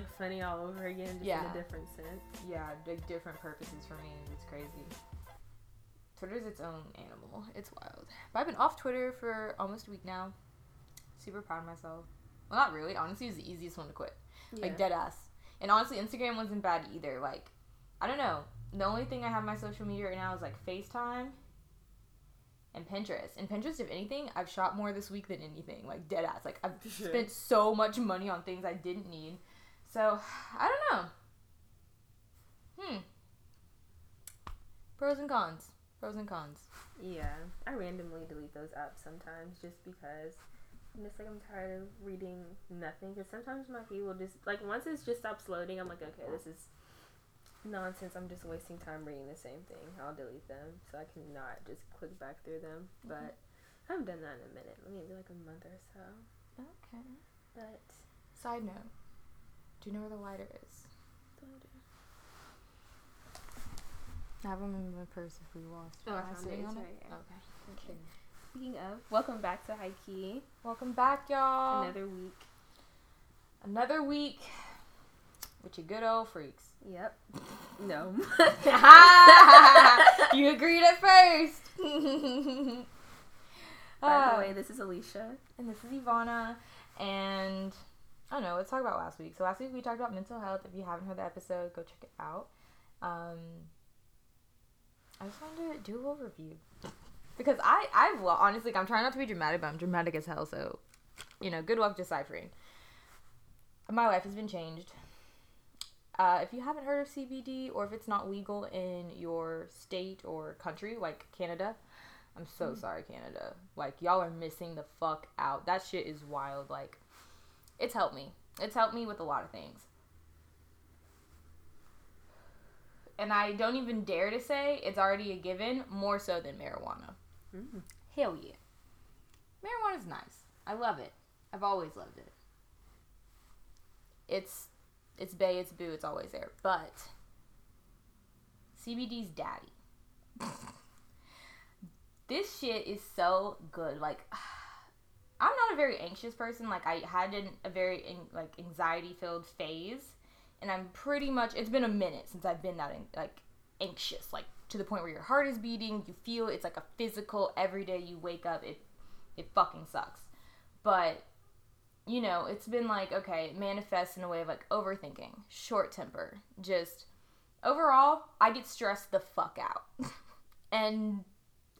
like funny all over again, just Yeah. in a different sense. Yeah, like different purposes for me. It's crazy. Twitter's its own animal. It's wild. But I've been off Twitter for almost a week now. Super proud of myself. Well, not really. Honestly, it was the easiest one to quit. Like dead ass. And honestly, Instagram wasn't bad either. Like, I don't know. The only thing I have my social media right now is like FaceTime and Pinterest. And Pinterest, if anything, I've shot more this week than anything. Like dead ass. Like I've Sure. spent so much money on things I didn't need. So I don't know. Hmm. Pros and cons. Pros and cons. Yeah, I randomly delete those apps sometimes just because I'm just like I'm tired of reading nothing. Because sometimes my feed will just like once it just stops loading, I'm like, okay, this is nonsense. I'm just wasting time reading the same thing. I'll delete them so I cannot just click back through them. But I haven't done that in a minute, maybe like a month or so. Okay. But Side note. Do you know where the lighter is? I have them in my purse if we lost. Oh, I found it. It's right here. Okay. Okay. speaking of, welcome back to High Key. Welcome back, y'all. Another week. Another week with your good old freaks. Yep. No. you agreed at first. By Ah, the way, this is Alicia. and this is Ivana, and I don't know. Let's talk about last week. So last week we talked about mental health. If you haven't heard the episode, go check it out. Um, I just wanted to do a little review because I, I well, honestly, I'm trying not to be dramatic, but I'm dramatic as hell. So, you know, good luck deciphering. My life has been changed. Uh, if you haven't heard of CBD or if it's not legal in your state or country, like Canada, I'm so sorry, Canada. Like, y'all are missing the fuck out. That shit is wild. Like, it's helped me. It's helped me with a lot of things. And I don't even dare to say it's already a given, more so than marijuana. Mm. Hell yeah. Marijuana's nice. I love it. I've always loved it. It's it's bay, it's boo, it's always there. But CBD's daddy. this shit is so good. Like I'm not a very anxious person. Like I had an, a very like anxiety filled phase, and I'm pretty much. It's been a minute since I've been that like anxious, like to the point where your heart is beating. You feel it's like a physical. Every day you wake up, it it fucking sucks. But you know, it's been like okay, it manifests in a way of like overthinking, short temper, just overall, I get stressed the fuck out, and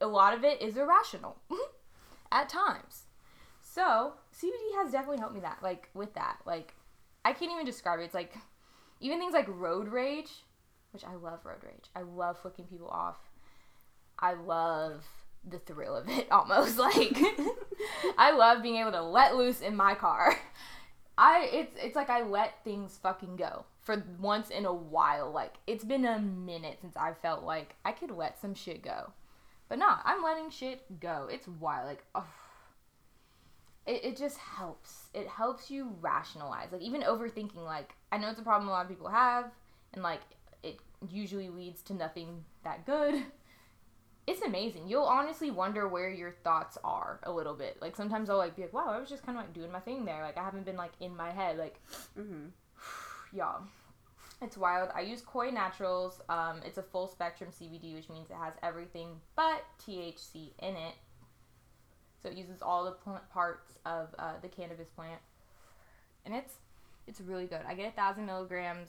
a lot of it is irrational at times. So CBD has definitely helped me that like with that like I can't even describe it. It's like even things like road rage, which I love road rage. I love flicking people off. I love the thrill of it almost like I love being able to let loose in my car. I it's it's like I let things fucking go for once in a while. Like it's been a minute since I felt like I could let some shit go. But no, I'm letting shit go. It's wild. Like, oh, it, it just helps. It helps you rationalize. Like, even overthinking, like, I know it's a problem a lot of people have, and, like, it usually leads to nothing that good. It's amazing. You'll honestly wonder where your thoughts are a little bit. Like, sometimes I'll, like, be like, wow, I was just kind of, like, doing my thing there. Like, I haven't been, like, in my head. Like, Mm-hmm. y'all. It's wild. I use Koi Naturals. Um, it's a full spectrum CBD, which means it has everything but THC in it. So it uses all the plant parts of uh, the cannabis plant, and it's it's really good. I get a thousand milligrams,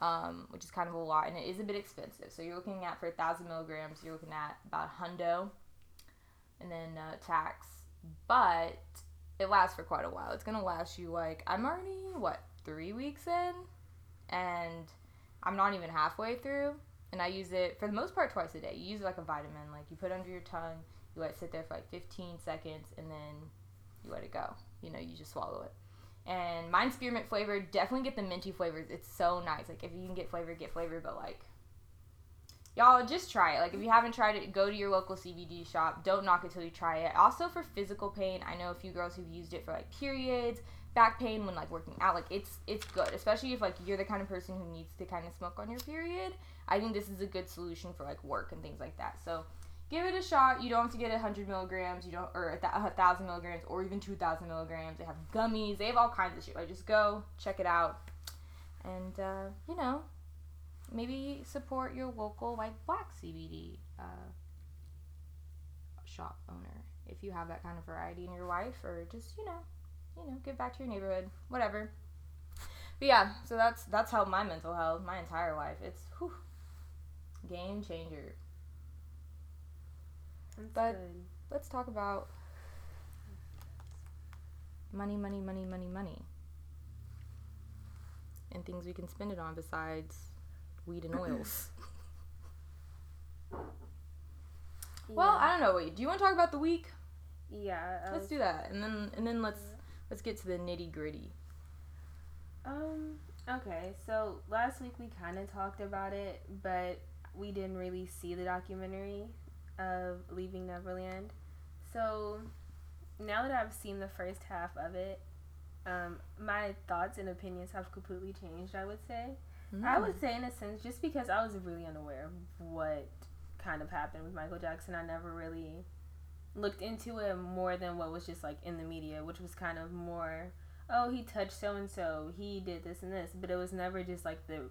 um, which is kind of a lot, and it is a bit expensive. So you're looking at for a thousand milligrams, you're looking at about a hundo, and then uh, tax. But it lasts for quite a while. It's gonna last you like I'm already what three weeks in, and I'm not even halfway through. And I use it for the most part twice a day. You use it like a vitamin, like you put under your tongue, you let it sit there for like 15 seconds, and then you let it go. You know, you just swallow it. And mine's spearmint flavored. Definitely get the minty flavors. It's so nice. Like if you can get flavor, get flavor. But like, y'all just try it. Like if you haven't tried it, go to your local CBD shop. Don't knock it till you try it. Also for physical pain, I know a few girls who've used it for like periods, back pain when like working out. Like it's it's good, especially if like you're the kind of person who needs to kind of smoke on your period. I think this is a good solution for like work and things like that. So give it a shot. You don't have to get 100 milligrams, you don't, or a, 1,000 milligrams, or even 2,000 milligrams. They have gummies. They have all kinds of shit. Like, just go check it out. and uh, you know, maybe support your local like black CBD uh, shop owner if you have that kind of variety in your life, or just you know, you know, give back to your neighborhood, whatever. But yeah, so that's that's how my mental health, my entire life, it's whew, game changer. That's But- good. Let's talk about money, money, money, money, money, and things we can spend it on besides weed and oils. Well, I don't know. Wait, do you want to talk about the week? yeah. I Let's do that, and then and then let's let's get to the nitty gritty. Um. Okay. So last week we kind of talked about it, but we didn't really see the documentary of Leaving Neverland. So now that I've seen the first half of it, um, my thoughts and opinions have completely changed. I would say. I would say in a sense, just because I was really unaware of what kind of happened with Michael Jackson, I never really looked into it more than what was just like in the media, which was kind of more, oh, he touched so and so, he did this and this, but it was never just like the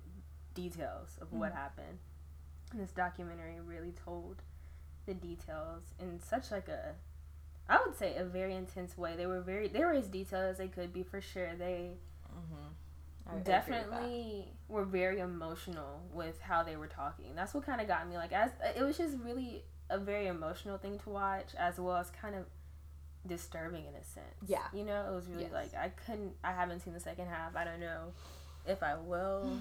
details of what Mhm. happened. And this documentary really told the details in such like a I would say a very intense way. They were very they were as detailed as they could be for sure. They Mm-hmm. definitely were very emotional with how they were talking. That's what kind of got me like as it was just really a very emotional thing to watch as well as kind of disturbing in a sense. Yeah. You know, it was really Yes. like I couldn't I haven't seen the second half. I don't know if I will.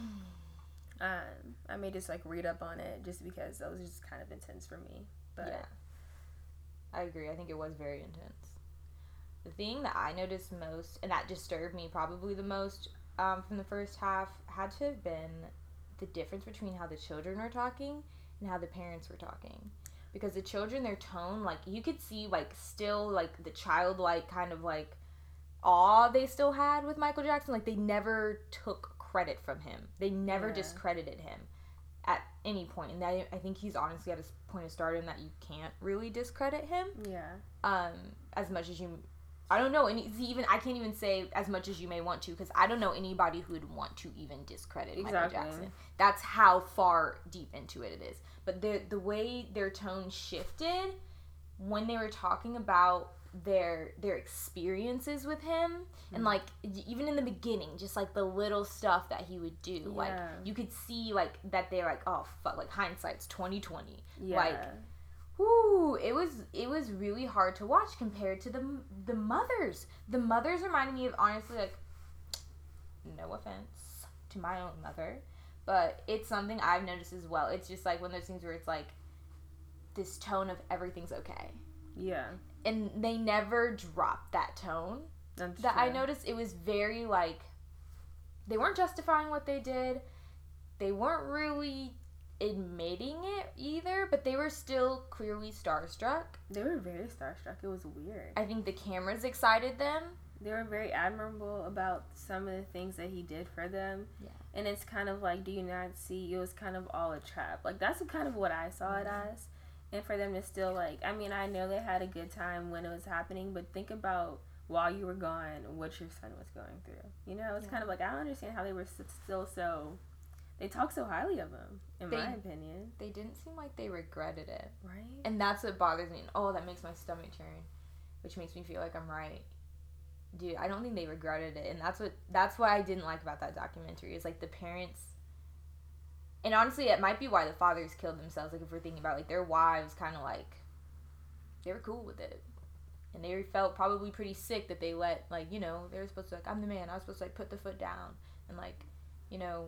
um I may just like read up on it just because that was just kind of intense for me. But yeah, I agree. I think it was very intense. The thing that I noticed most, and that disturbed me probably the most um, from the first half, had to have been the difference between how the children were talking and how the parents were talking. Because the children, their tone, like you could see, like still like the childlike kind of like awe they still had with Michael Jackson. Like they never took credit from him. They never Yeah. discredited him at any. And that, I think he's honestly at a point of stardom that you can't really discredit him yeah. um, as much as you. I don't know any even I can't even say as much as you may want to because I don't know anybody who would want to even discredit Michael Exactly. Jackson. That's how far deep into it it is. But the the way their tone shifted when they were talking about their their experiences with him and Mhm. like even in the beginning just like the little stuff that he would do like you could see like that they're like oh fuck like hindsight's 2020 Yeah. Like, Whoo, it was it was really hard to watch compared to the the mothers. The mothers reminded me of honestly like no offense to my own mother, but it's something I've noticed as well. It's just like one of those things where it's like this tone of everything's okay. yeah. And they never dropped that tone. That's That I noticed it was very like they weren't justifying what they did. They weren't really admitting it either, but they were still clearly starstruck. They were very starstruck. It was weird. I think the cameras excited them. they were very admirable about some of the things that he did for them. Yeah. And it's kind of like, do you not see? It was kind of all a trap. Like that's kind of what I saw it Mhm. as. And for them to still like, I mean, I know they had a good time when it was happening, but think about while you were gone, what your son was going through. You know, it's Yeah. kind of like I don't understand how they were still so. They talk so highly of him, in They- my opinion. They didn't seem like they regretted it. Right? And that's what bothers me. And oh, that makes my stomach turn, which makes me feel like I'm right. Dude, I don't think they regretted it. And that's what that's what I didn't like about that documentary is like the parents and honestly, it might be why the fathers killed themselves. Like if we're thinking about like their wives, kind of like they were cool with it, and they felt probably pretty sick that they let like you know they were supposed to like I'm the man. I was supposed to like put the foot down and like you know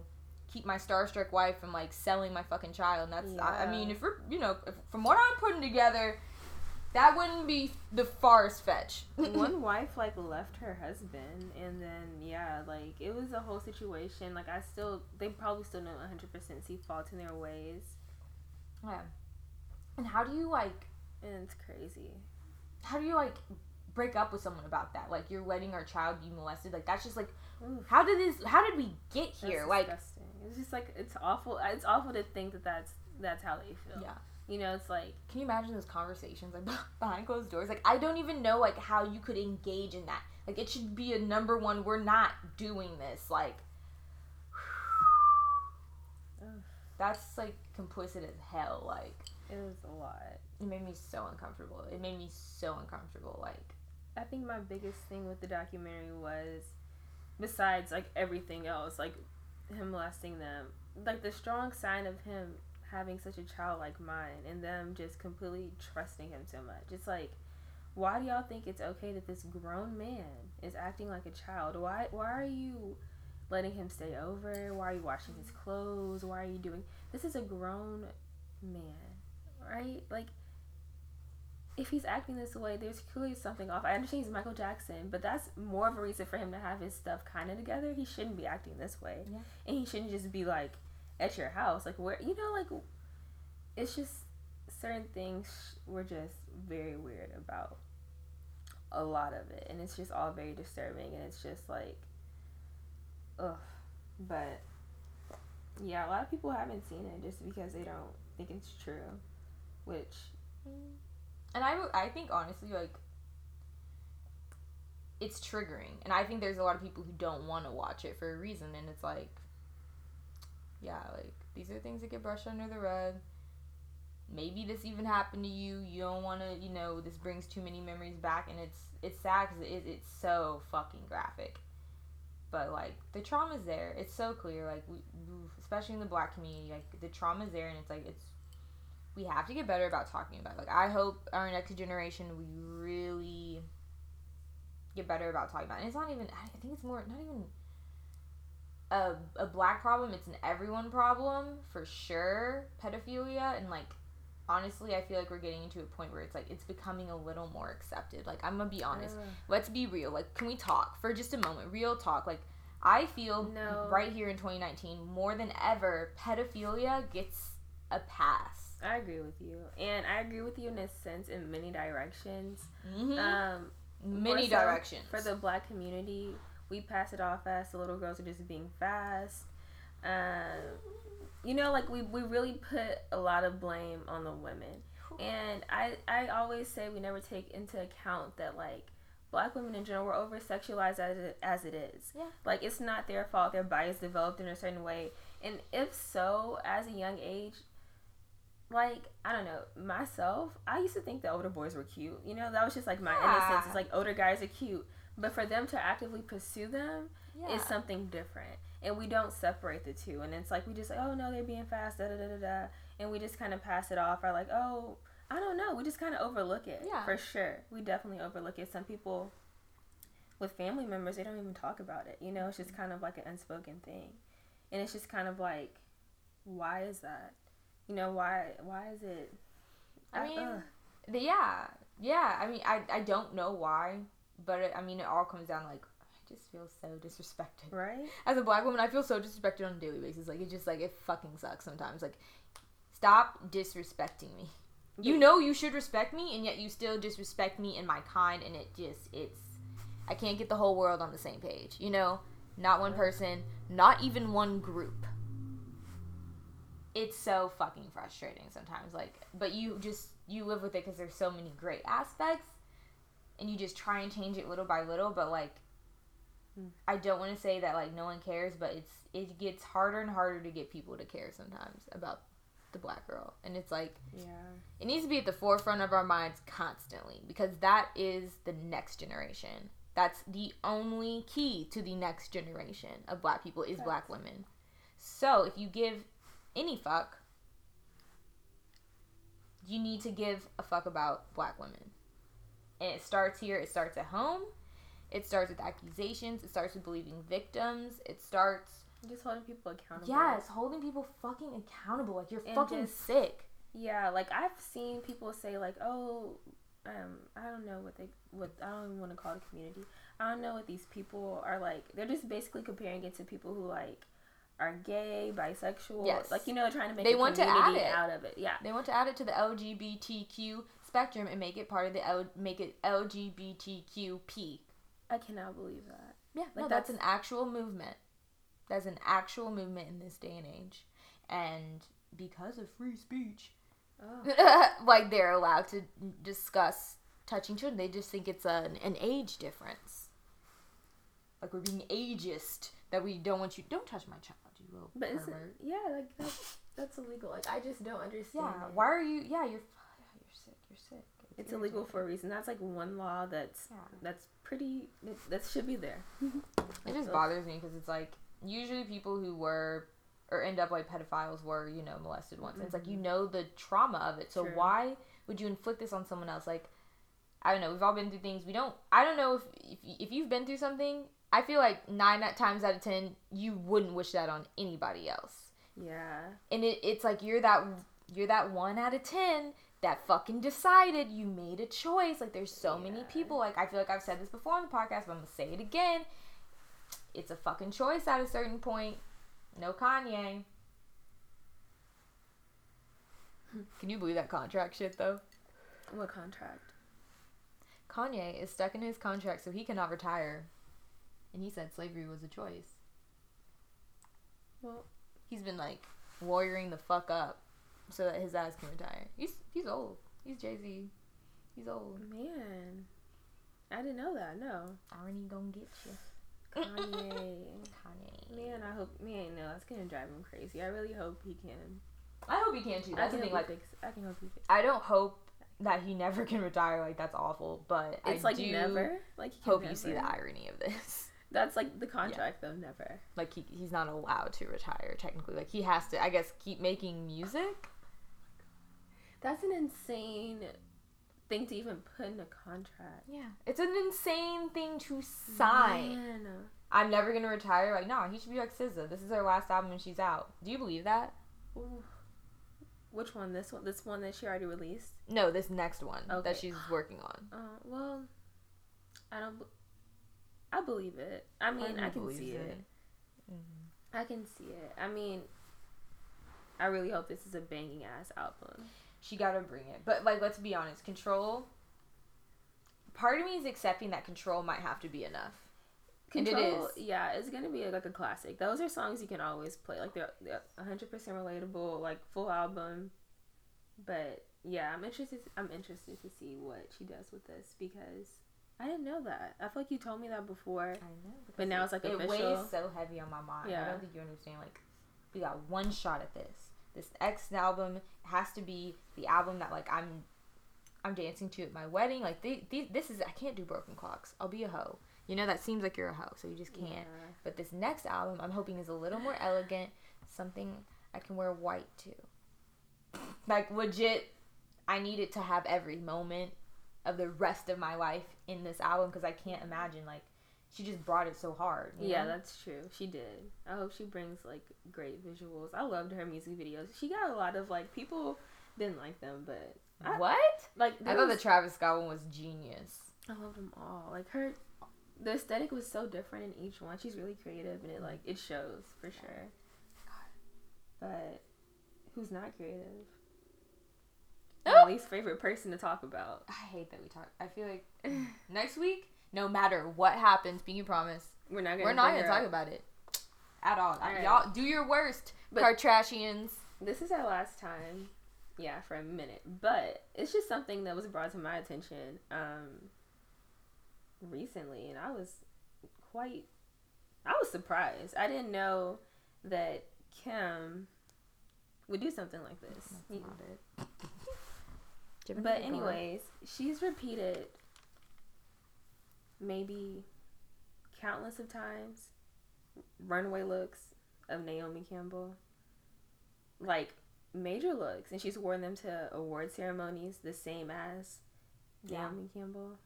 keep my starstruck wife from like selling my fucking child. And that's I, I mean if we're you know if, from what I'm putting together, that wouldn't be the farthest fetch. one wife like left her husband and then yeah like it was a whole situation like i still they probably still don't 100% see fault in their ways yeah. And how do you like and it's crazy how do you like break up with someone about that? Like you're letting our child be molested. Like that's just like Oof, how did this? How did we get that's here? Like disgusting. it's just like it's awful it's awful to think that that's that's how they feel yeah. You know it's like Can you imagine those conversations like behind closed doors? Like I don't even know like how you could engage in that. Like it should be a number one. We're not doing this. Like that's like complicit as hell. Like It was a lot. it made me so uncomfortable. It made me so uncomfortable. Like I think my biggest thing with the documentary was, besides like everything else, like him molesting them, like the strong sign of him having such a childlike mind and them just completely trusting him so much. It's like, why do y'all think it's okay that this grown man is acting like a child? Why why are you letting him stay over? Why are you washing his clothes? Why are you doing this is a grown man, right? Like if he's acting this way, there's clearly something off. I understand he's Michael Jackson, but that's more of a reason for him to have his stuff kind of together. He shouldn't be acting this way, Yeah. and he shouldn't just be like at your house, like where you know, like it's just certain things were just very weird about a lot of it, and it's just all very disturbing, and it's just like, ugh. But yeah, a lot of people haven't seen it just because they don't think it's true, which And I, I think honestly, like, it's triggering. And I think there's a lot of people who don't want to watch it for a reason. And it's like, yeah, like, these are things that get brushed under the rug. Maybe this even happened to you. You don't want to, you know, this brings too many memories back. And it's, it's sad because it, it's so fucking graphic. But, like, the trauma's there. It's so clear. Like, we, especially in the black community, like, the trauma's there. And it's like, it's, we have to get better about talking about it. Like I hope our next generation we really get better about talking about it. And it's not even I think it's more not even a, a black problem, it's an everyone problem for sure. Pedophilia and like honestly I feel like we're getting into a point where it's like it's becoming a little more accepted. Like I'm gonna be honest. Ugh. Let's be real. Like can we talk for just a moment? Real talk. Like I feel No. right here in 2019 more than ever pedophilia gets a pass. I agree with you, and I agree with you in a sense in many directions. Mm-hmm. Um, Many more so directions. for the black community, we pass it off as the little girls are just being fast. Um, you know, like we, we really put a lot of blame on the women, and I I always say we never take into account that like black women in general we're over sexualized as it, as it is. Yeah. Like it's not their fault. Their bodies developed in a certain way, and if so, as a young age, like I don't know myself, I used to think the older boys were cute. You know, that was just like my innocence. Yeah. It's like older guys are cute, but for them to actively pursue them yeah. is something different, and we don't separate the two. And it's like we just like, oh no, they're being fast, da da da da da, and we just kind of pass it off. Or like, oh, I don't know, we just kind of overlook it. Yeah. for sure, we definitely overlook it. Some people with family members, they don't even talk about it. You know, it's just kind of like an unspoken thing, and it's just kind of like, why is that? You know, why why is it? I mean, ugh. the- yeah, yeah. I mean, I, I don't know why, but it, I mean, it all comes down like I just feel so disrespected. right? As a black woman, I feel so disrespected on a daily basis. Like it just like it fucking sucks sometimes. Like, stop disrespecting me. You know you should respect me, and yet you still disrespect me and my kind, and it just it's. I can't get the whole world on the same page. You know, not one person, not even one group. It's so fucking frustrating sometimes. Like, but you just you live with it because there's so many great aspects, and you just try and change it little by little. But like, Mm. I don't want to say that like no one cares, but it's it gets harder and harder to get people to care sometimes about the black girl, and it's like Yeah. it needs to be at the forefront of our minds constantly because that is the next generation. That's the only key to the next generation of black people is black women. So if you give any fuck, you need to give a fuck about black women. And it starts here, it starts at home. It starts with accusations, it starts with believing victims, it starts Just holding people accountable. Yes, holding people fucking accountable like you're And fucking just- sick. Yeah, like I've seen people say like, "Oh, um, I don't know what they what I don't even want to call it community. I don't know what these people are like. They're just basically comparing it to people who like are gay, bisexual, Yes. like you know, trying to make They a want to add it. out of it. Yeah, They want to add it to the LGBTQ spectrum and make it part of the L- make it LGBTQP. I cannot believe that. Yeah, Like, no, that's, that's- an actual movement. That's an actual movement in this day and age, and because of free speech, Oh. like they're allowed to discuss touching children. They just think it's an an age difference. Like we're being ageist that we don't want you. Don't touch my child, you little But pervert. yeah, like that's, that's illegal. Like I just don't understand. Yeah. it. Why are you? Yeah, you're. You're sick. You're sick. It's illegal for a reason. That's like one law that's Yeah. that's pretty. That, that should be there. It just bothers me because it's like usually people who were or end up like pedophiles were you know molested once. It's like you Mhm. know the trauma of it. So True. why would you inflict this on someone else? Like I don't know. We've all been through things. We don't. I don't know if if, if you've been through something. I feel like nine times out of ten you wouldn't wish that on anybody else. Yeah. And it, it's like you're that you're that one out of ten that fucking decided you made a choice. Like there's so many people. Like I feel like I've said this before on the podcast, but I'm gonna say it again. It's a fucking choice at a certain point. No Kanye. Can you believe that contract shit though? What contract? Kanye is stuck in his contract so he cannot retire. And he said slavery was a choice. Well, He's been like warrioring the fuck up so that his ass can retire. He's he's old. He's Jay Z. He's old. man, I didn't know that. No, Irony gonna get you. Kanye. Kanye. man, I hope. Man, no, that's gonna drive him crazy. I really hope he can. I hope he can too. I can the thing. Like fix. I can hope he. I don't hope that he never can retire. Like that's awful. But It's I like never. Like he hope never. you see the irony of this. That's like the contract though. Never. Like he, he's not allowed to retire technically. Like he has to. I guess keep making music. That's an insane thing to even put in a contract. Yeah, it's an insane thing to sign. Man. I'm never gonna retire. Like, no, he should be like SZA. This is her last album and she's out. Do you believe that? Ooh. Which one? This one? This one that she already released? No, this next one Okay. that she's working on. Uh, well, I don't. I believe it. I mean, I, can see it. I can see it. I mean, I really hope this is a banging ass album. She gotta bring it. But like, let's be honest. Control. Part of me is accepting that control might have to be enough. And it Control, yeah, it's gonna be like a classic. Those are songs you can always play. Like they're they're hundred percent relatable. Like full album. But yeah, I'm interested. I'm interested to see what she does with this because I didn't know that. I feel like you told me that before. I know. But now it's, like, it official. weighs so heavy on my mind. Yeah. I don't think you understand. Like, we got one shot at this. This X album has to be the album that like I'm, I'm dancing to at my wedding. Like, the the this is I can't do broken clocks. I'll be a hoe. You know that seems like you're a hoe, so you just can't. Yeah. But this next album, I'm hoping is a little more elegant. Something I can wear white to. Like legit, I need it to have every moment of the rest of my life in this album because I can't imagine like she just brought it so hard. Yeah, know? that's true. She did. I hope she brings like great visuals. I loved her music videos. She got a lot of like people didn't like them, but I, what? like I thought the Travis Scott one was genius. I love them all. Like her, the aesthetic was so different in each one. She's really creative, and it like it shows for sure. God. But who's not creative? My least favorite person to talk about. I hate that we talk. I feel like next week, no matter what happens, being promise, We're not gonna. we're not gonna talk about it at all. Alright. Y'all do your worst, But- Kardashians. This is our last time. Yeah, for a minute, but it's just something that was brought to my attention um recently, and I was quite. I was surprised. I didn't know that Kim would do something like this. That's not it. But anyways, she's repeated maybe countless of times runway looks of Naomi Campbell. Like major looks and she's worn them to award ceremonies the same as Yeah. Naomi Campbell.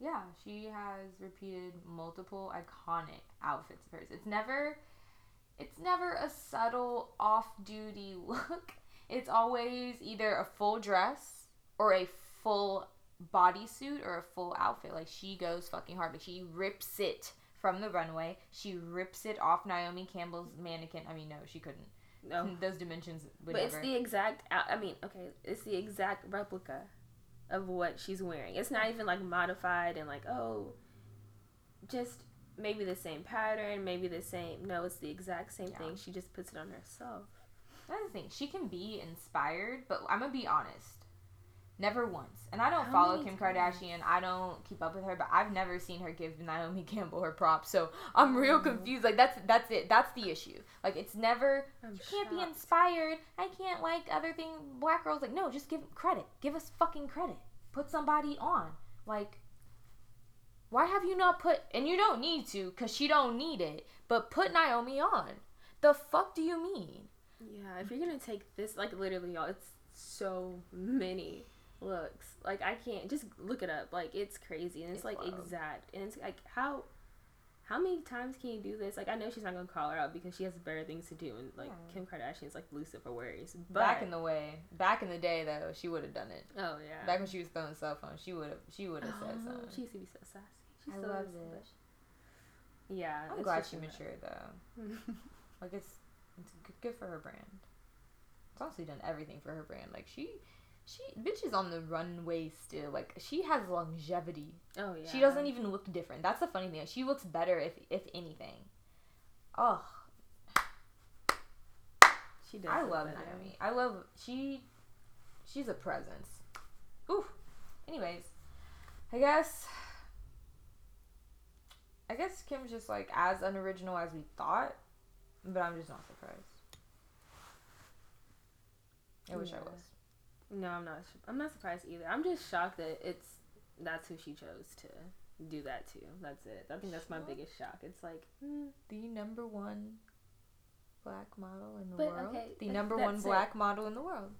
Yeah, she has repeated multiple iconic outfits of hers. It's never it's never a subtle off-duty look. It's always either a full dress or a full bodysuit or a full outfit. Like she goes fucking hard. Like she rips it from the runway. She rips it off Naomi Campbell's mannequin. I mean, no, she couldn't. No. Those dimensions would But it's the exact I mean, okay, it's the exact replica of what she's wearing. It's not even like modified and like, oh, just maybe the same pattern, maybe the same. No, it's the exact same Yeah. thing. She just puts it on herself. That's the thing. She can be inspired, but I'm gonna be honest. Never once. And I don't How follow Kim times? Kardashian. I don't keep up with her, but I've never seen her give Naomi Campbell her props. So I'm real Oh. confused. Like that's that's it. That's the issue. Like it's never I'm you can't be inspired. I can't like other thing black girls like no, just give credit. Give us fucking credit. Put somebody on. Like why have you not put and you don't need to cuz she don't need it, but put Naomi on. The fuck do you mean? Yeah, if you're gonna take this, like literally, y'all, it's so many looks. Like I can't just look it up. Like it's crazy, and it's, It's like wild. exact, and it's like how. How many times can you do this? Like I know she's not gonna call her out because she has better things to do, and like Yeah. Kim Kardashian's like Lucifer worries. But back in the way, back in the day though, she would have done it. oh yeah, Back when she was throwing cell phones, she would have she would have said Oh, something. She used to be so sassy. She I still love is, it. Yeah, I'm glad she matured though. Like it's it's good, good for her brand. It's honestly done everything for her brand. Like she she bitch is on the runway still. Like she has longevity. Oh yeah, She doesn't even look different. That's the funny thing. She looks better if if anything. Oh, She does. I love better. Naomi. I love she she's a presence. Ooh. Anyways, I guess I guess Kim's just like as unoriginal as we thought, but I'm just not surprised. I wish I was. No, I'm not. I'm not surprised either. I'm just shocked that it's that's who she chose to do that to. That's it. I think that's my biggest shock. It's like, mm, The number one black model in the But, world. okay, the number one that's it. black model in the world.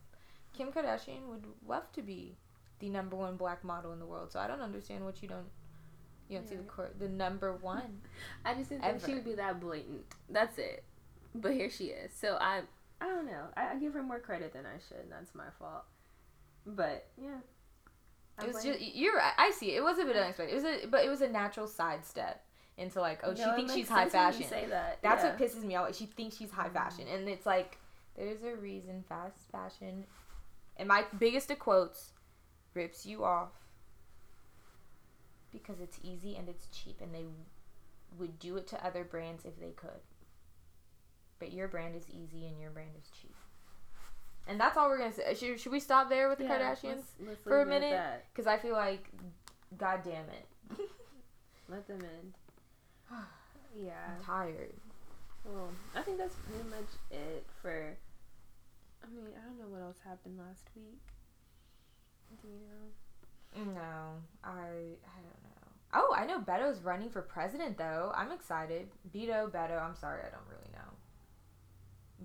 Kim Kardashian would love to be the number one black model in the world. So I don't understand what you don't you don't see the court the number one. I just didn't think she would be that blatant. That's it. But here she is. So I, I don't know. I, I give her more credit than I should. And that's my fault. But yeah, It was blame- just you're. I see. It was a bit unexpected. It was a but it was a natural sidestep into like oh she No, it thinks she's high sense when you fashion. Say that. That's yeah. what pisses me off. She thinks she's high mm-hmm. fashion, and it's like there's a reason fast fashion. And my biggest of quotes rips you off because it's easy and it's cheap, and they would do it to other brands if they could. But your brand is easy and your brand is cheap. And that's all we're gonna say. Should, should we stop there with the Yeah, Kardashians? let's- let's for a leave it at minute? Because I feel like, god damn it, Let them in. Yeah. I'm tired. Well, I think that's pretty much it for. I mean, I don't know what else happened last week. Do you know? No, I I don't know. Oh, I know Beto's running for president though. I'm excited. Beto, Beto. I'm sorry, I don't really know.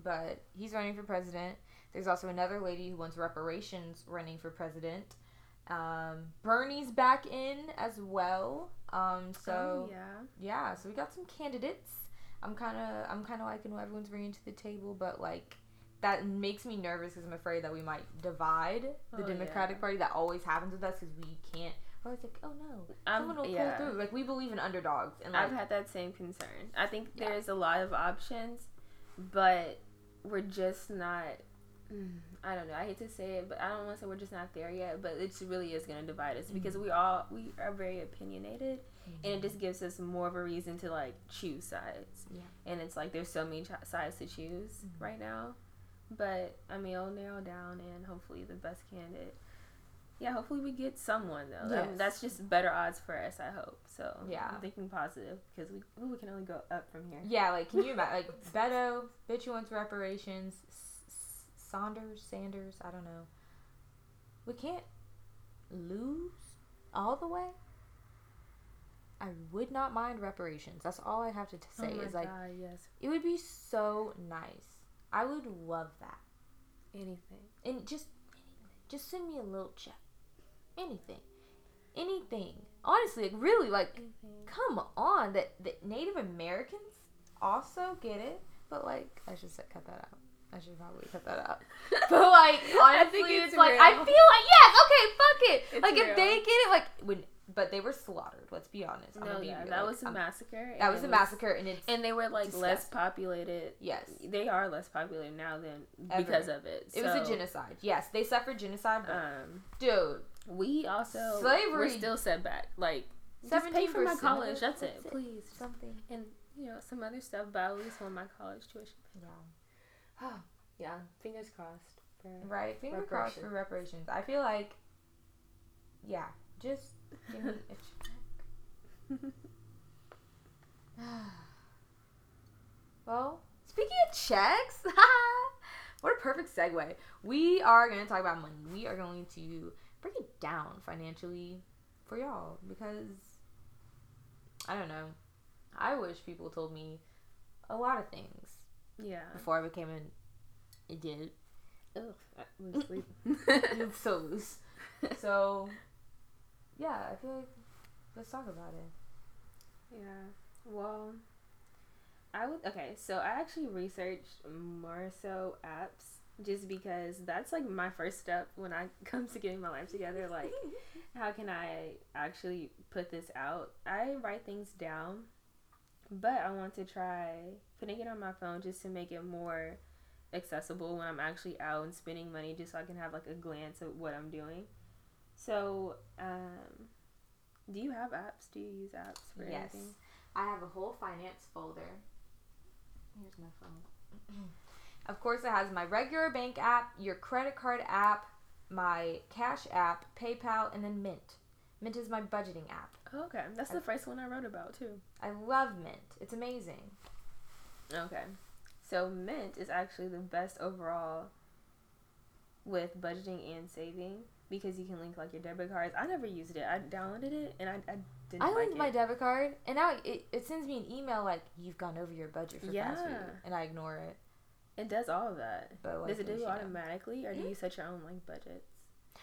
But he's running for president. There's also another lady who wants reparations running for president. Um, Bernie's back in as well. Um, so oh, yeah. yeah, so we got some candidates. I'm kind of I'm kind of liking what everyone's bringing to the table, but like that makes me nervous because I'm afraid that we might divide the Oh, Democratic yeah. Party. That always happens with us because we can't. Or it's like, oh no, I'm- someone will yeah. pull through. Like we believe in underdogs, and like I've had that same concern. I think Yeah. there's a lot of options, but we're just not. Mm, I don't know. I hate to say it, but I don't want to say we're just not there yet. But it really is going to divide us because Mm-hmm. we all we are very opinionated, and it just gives us more of a reason to like choose sides. Yeah. And it's like there's so many ch- sides to choose Mhm. right now, but I mean, it'll narrow down, and hopefully the best candidate. Yeah, hopefully we get someone though. Yes. that's just better odds for us. I hope. So Yeah. I'm thinking positive because we ooh, we can only go up from here. yeah, like can you imagine? Like Beto, bitch who wants reparations. Saunders, Sanders, I don't know. We can't lose all the way. I would not mind reparations. That's all I have to t- oh say. oh my is like God, yes, It would be so nice. I would love that. anything. And just just send me a little check. Anything. Anything. Honestly, like really like Anything. come on. That that Native Americans also get it. But like I should cut that out. I should probably cut that out. But like I honestly, think it's, it's like I feel like yes, okay, fuck it. It's like real. if they get it, like when but they were slaughtered. Let's be honest. No, be yeah, real, that like, was a I'm- massacre. That was a massacre, and it's and they were like less populated. yes. They are less populated now than Ever. because of it. It was a genocide. Yes, they suffered genocide, Um, dude, we also Slavery- We're still set back. Like just pay for my college. That's it, it. please. something. And you know some other stuff, but at least want my college tuition. Yeah. yeah, fingers crossed. For, Right. Finger crossed for reparations. I feel like yeah, just give me a check. well, speaking of checks, what a perfect segue. We are going to talk about money. We are going to break it down financially for y'all because I don't know. I wish people told me a lot of things Yeah. before I became an idiot. Ugh. I was asleep. it's so loose. So, yeah, I feel like let's talk about it. Yeah. Well, I would. Okay, so I actually researched more so apps just because that's like my first step when I come to getting my life together. Like, how can I actually put this out? I write things down, but I want to try putting it on my phone just to make it more accessible when I'm actually out and spending money, just so I can have like a glance at what I'm doing. So, um, do you have apps? Do you use apps for yes, anything? I have a whole finance folder. Here's my phone. of course, it has my regular bank app, your credit card app, my Cash app, PayPal, and then Mint. Mint is my budgeting app. Oh, okay, that's the first one I wrote about too. I love Mint. It's amazing. Okay, so Mint is actually the best overall with budgeting and saving because you can link like your debit cards. I never used it. I downloaded it and I, I didn't I like linked it. my debit card, and now it, it sends me an email like you've gone over your budget for fast food, and I ignore it. it does all of that. But like, Does it do it automatically or do you set your own like budgets?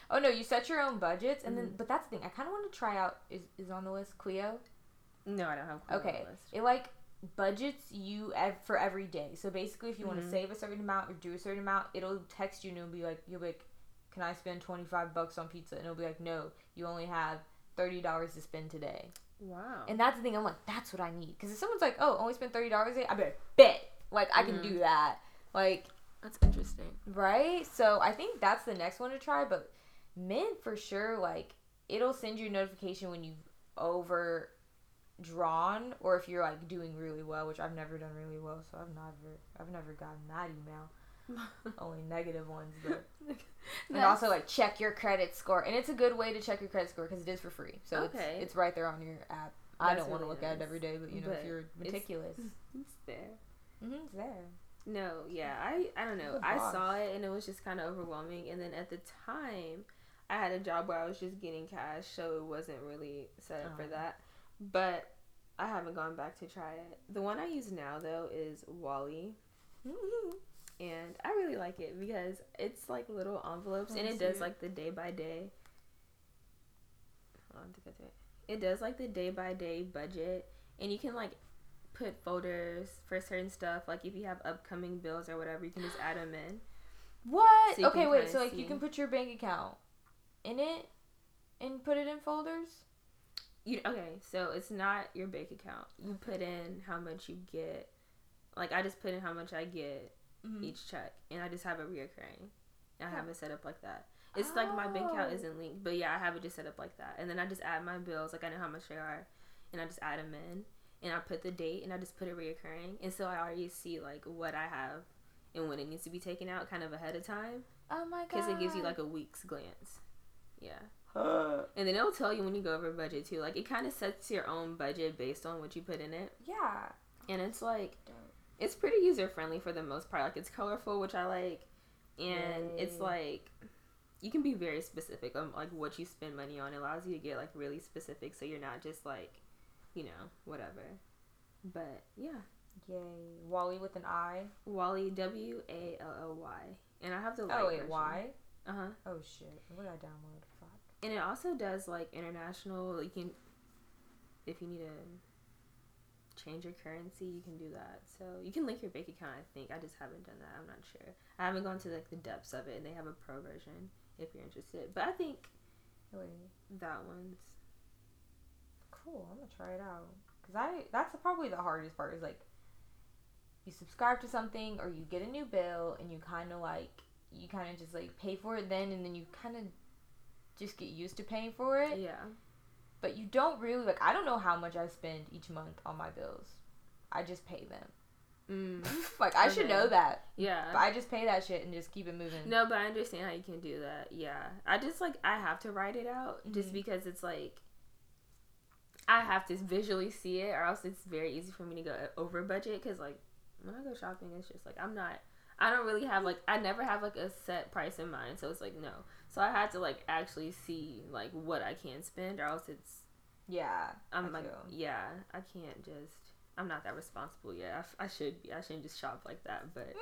Oh no, you set your own budgets, and then Mhm. but that's the thing. I kind of want to try out is is on the list Cleo. No, I don't have. Cleo Okay, it like budgets you ev- for every day. So basically, if you want Mhm. to save a certain amount or do a certain amount, it'll text you and it'll be like, you'll be like, "Can I spend twenty five bucks on pizza?" And it'll be like, "No, you only have thirty dollars to spend today." Wow. And that's the thing. I'm like, that's what I need. Because if someone's like, "Oh, only spend thirty dollars a day," I be like, "Bet, like I can Mhm. do that." Like that's interesting. Right? So I think that's the next one to try, but Mint for sure, like, it'll send you a notification when you've overdrawn or if you're like doing really well, which I've never done really well, so I've never I've never gotten that email. Only negative ones, but and also like check your credit score, and it's a good way to check your credit score because it is for free, so Okay. it's it's right there on your app. I don't want to really look at it every day, but you know But if you're meticulous, it's there. mm-hmm, it's there. No, yeah, I I don't know. I saw it and it was just kind of overwhelming. And then at the time, I had a job where I was just getting cash, so it wasn't really set up for Oh. that. But I haven't gone back to try it. The one I use now though is Wally, mm-hmm. and I really like it because it's like little envelopes and it does like the day by day. Hold on, to get to it. It does like the day by day budget, and you can like put folders for certain stuff. Like if you have upcoming bills or whatever, you can just add them in. What? So okay, wait. So like you can put your bank account in it and put it in folders. You okay? So it's not your bank account. You put in how much you get. Like I just put in how much I get Mm-hmm. each check, and I just have it reoccurring. I Oh. have it set up like that. It's like my bank account Oh. isn't linked, but yeah, I have it just set up like that. And then I just add my bills, like I know how much they are, and I just add them in, and I put the date, and I just put it reoccurring, and so I already see like what I have and when it needs to be taken out, kind of ahead of time, Oh my god. because it gives you like a week's glance. Yeah, and then it'll tell you when you go over budget too. Like it kind of sets your own budget based on what you put in it, yeah. and it's like it's pretty user friendly for the most part. Like it's colorful, which I like, and it's like you can be very specific on like what you spend money on. It allows you to get like really specific, so you're not just like, you know, whatever. But yeah, Yay. Wally with an I. Wally W A L L Y, and I have the Oh wait, version. why? Uh huh. Oh shit. What did I download? And it also does like international. You can, if you need to change your currency, you can do that. So you can link your bank account. I think I just haven't done that. I'm not sure. I haven't gone to like the depths of it. And they have a pro version if you're interested. But I think that one's Cool. I'm gonna try it out. Cause I that's probably the hardest part is like you subscribe to something or you get a new bill and you kind of like you kind of just like pay for it then and then you kind of just get used to paying for it yeah. but you don't really like i don't know how much i spend each month on my bills i just pay them Mm. like I should know that. Yeah. But I just pay that shit and just keep it moving. No, but I understand how you can do that. Yeah. I just like I have to write it out just Mhm. because it's like I have to visually see it or else it's very easy for me to go over budget cuz like when I go shopping it's just like I'm not I don't really have like I never have like a set price in mind. So it's like no. So I had to like actually see like what I can spend or else it's Yeah. I'm I like feel. yeah, I can't just I'm not that responsible yet. I, f- I should be. I shouldn't just shop like that, but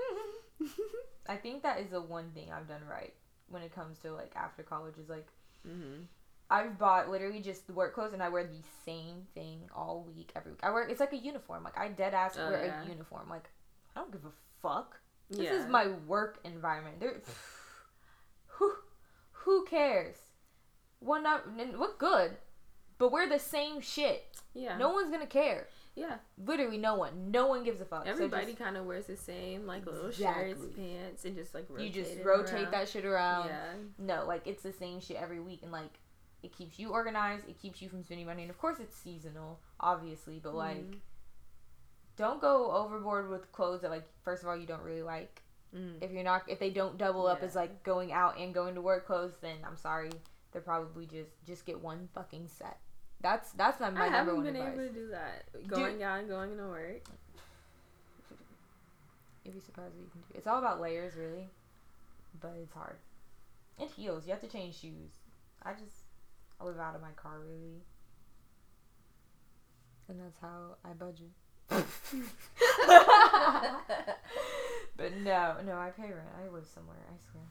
I think that is the one thing I've done right when it comes to like after college is like hmm I've bought literally just the work clothes and I wear the same thing all week every week. I wear it's like a uniform. Like I dead ass Oh, wear yeah. a uniform. Like I don't give a fuck. This yeah. is my work environment. There, who cares? One not what good, but we're the same shit. yeah. No one's gonna care. Yeah. Literally, no one. No one gives a fuck. Everybody just- kind of wears the same, like little shirts, pants, and just like you just rotate around. that shit around. Yeah. No, like it's the same shit every week, and like it keeps you organized. It keeps you from spending money, and of course it's seasonal, obviously. But like, Mhm. don't go overboard with clothes that like first of all you don't really like. Mm. If you're not, if they don't double up Yeah. as like going out and going to work clothes, then I'm sorry, they're probably just just get one fucking set. That's that's my, my I number haven't been able to do that. Going out and going to work. You'd be surprised what you can do. It's all about layers, really, but it's hard. It heals. You have to change shoes. I just I live out of my car really, and that's how I budget. but no, no, I pay rent. I live somewhere. I swear.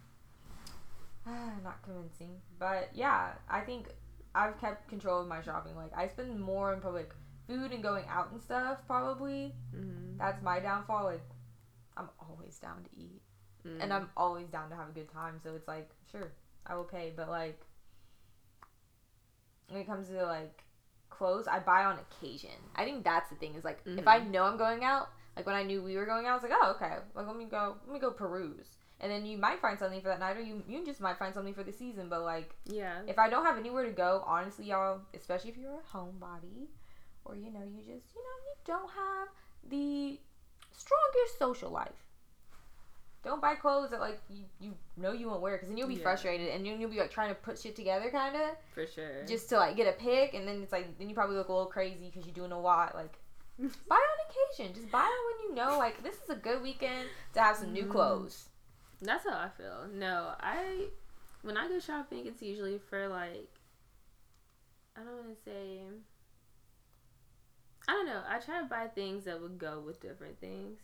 Not convincing, but yeah, I think I've kept control of my shopping. Like I spend more on public food and going out and stuff. Probably Mm-hmm. that's my downfall. Like I'm always down to eat, Mm. and I'm always down to have a good time. So it's like, sure, I will pay. But like, when it comes to like clothes, I buy on occasion. I think that's the thing. Is like, if I mm-hmm. know I'm going out, like when I knew we were going out, I was like, oh okay, like let me go, let me go peruse. And then you might find something for that night, or you you just might find something for the season. But like, yeah. if I don't have anywhere to go, honestly, y'all, especially if you're a homebody, or you know, you just, you know, you don't have the strongest social life. Don't buy clothes that like you, you know you won't wear because then you'll be Yeah. frustrated and then you'll be like trying to put shit together kind of For sure. just to like get a pick and then it's like then you probably look a little crazy because you're doing a lot like buy on occasion just buy on when you know like this is a good weekend to have some new Mhm. clothes That's how I feel. No, I when I go shopping, it's usually for like I don't want to say. I don't know. I try to buy things that would go with different things,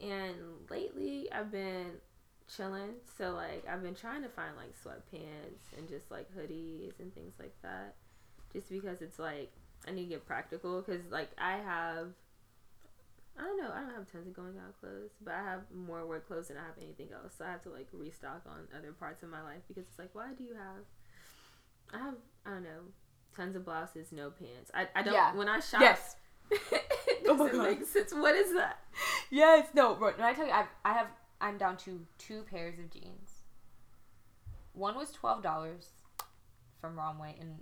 and lately I've been chilling. So like I've been trying to find like sweatpants and just like hoodies and things like that, just because it's like I need to get practical because like I have. I don't know. I don't have tons of going out clothes, but I have more work clothes than I have anything else. So I have to like restock on other parts of my life because it's like, why do you have? I have I don't know, tons of blouses, no pants. I, I don't Yeah. when I shop. yes Oh my doesn't God. make sense. What is that? yes no bro when I tell you I I have I'm down to two pairs of jeans one was twelve dollars from Romwe and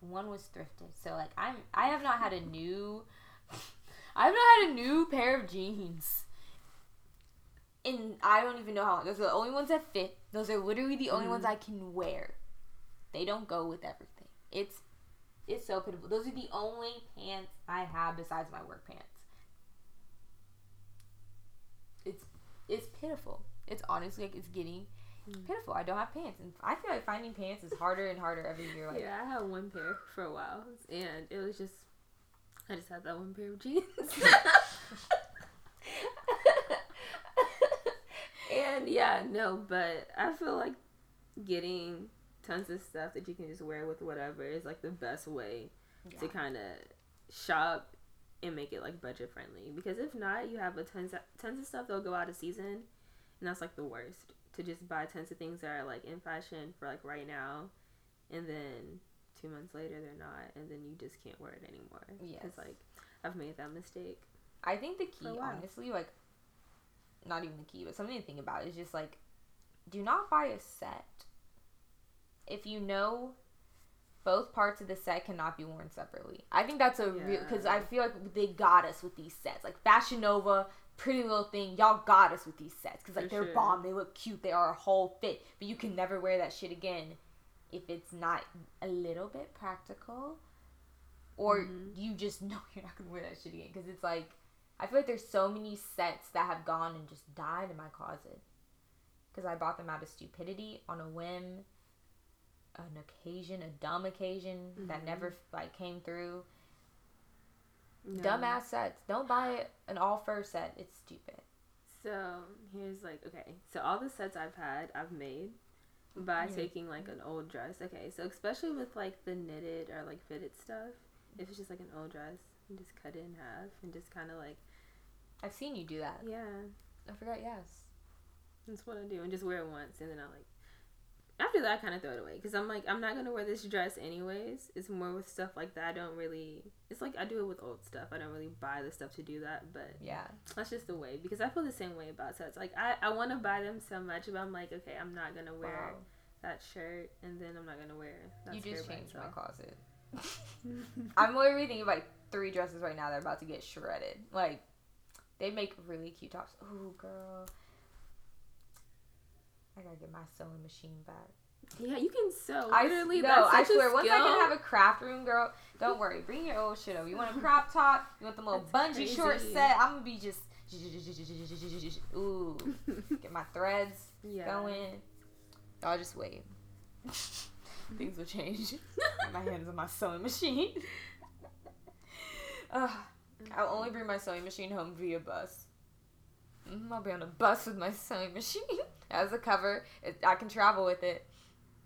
one was thrifted so like I'm I have not had a new I have not had a new pair of jeans and I don't even know how long. Those are the only ones that fit. Those are literally the only Mhm. ones I can wear. They don't go with everything. It's it's so pitiful. Those are the only pants I have besides my work pants. It's pitiful. It's honestly like it's getting Mm. pitiful. I don't have pants, and I feel like finding pants is harder and harder every year. Like yeah, I had one pair for a while, and it was just I just had that one pair of jeans. and yeah, no, but I feel like getting tons of stuff that you can just wear with whatever is like the best way to kind of shop and make it like budget friendly. Because if not, you have a tons of, tons of stuff that'll go out of season, and that's like the worst. To just buy tons of things that are like in fashion for like right now, and then two months later they're not, and then you just can't wear it anymore. Yes. Because like I've made that mistake. I think the key, honestly, like not even the key, but something to think about is just like do not buy a set if you know both parts of the set cannot be worn separately. I think that's a real because I feel like they got us with these sets. Like Fashion Nova Pretty Little Thing, y'all got us with these sets because like For they're sure. bomb, they look cute, they are a whole fit, but you can never wear that shit again if it's not a little bit practical, or Mhm. you just know you're not gonna wear that shit again because it's like I feel like there's so many sets that have gone and just died in my closet because I bought them out of stupidity on a whim, an occasion, a dumb occasion that Mhm. never like came through. No. Dumbass sets. Don't buy an all fur set. It's stupid. So here's like okay, so all the sets I've had, I've made by Mhm. taking like an old dress. Okay, so especially with like the knitted or like fitted stuff, if it's just like an old dress, and just cut it in half and just kind of like I've seen you do that. yeah, I forgot. Yes. that's what I do and just wear it once and then I like. After that, I kind of throw it away because I'm like I'm not gonna wear this dress anyways. It's more with stuff like that. I don't really. It's like I do it with old stuff. I don't really buy the stuff to do that, but Yeah. That's just the way because I feel the same way about sets. Like I, I want to buy them so much, but I'm like, okay, I'm not gonna wear Wow. that shirt, and then I'm not gonna wear that You just changed my closet. I'm literally thinking of like three dresses right now that are about to get shredded. Like, they make really cute tops. Ooh, girl. I gotta get my sewing machine back. yeah, you can sew. I Literally, no, that's I swear. Once I can have a craft room, girl, don't worry. Bring your old shit over. You want a crop top? You want the little That's bungee short set? I'm gonna be just. Ooh, get my threads yeah. going. I'll just wait. Things will change. My hands on my sewing machine. I'll only bring my sewing machine home via bus. Mhm, I'll be on a bus with my sewing machine as a cover. It, I can travel with it.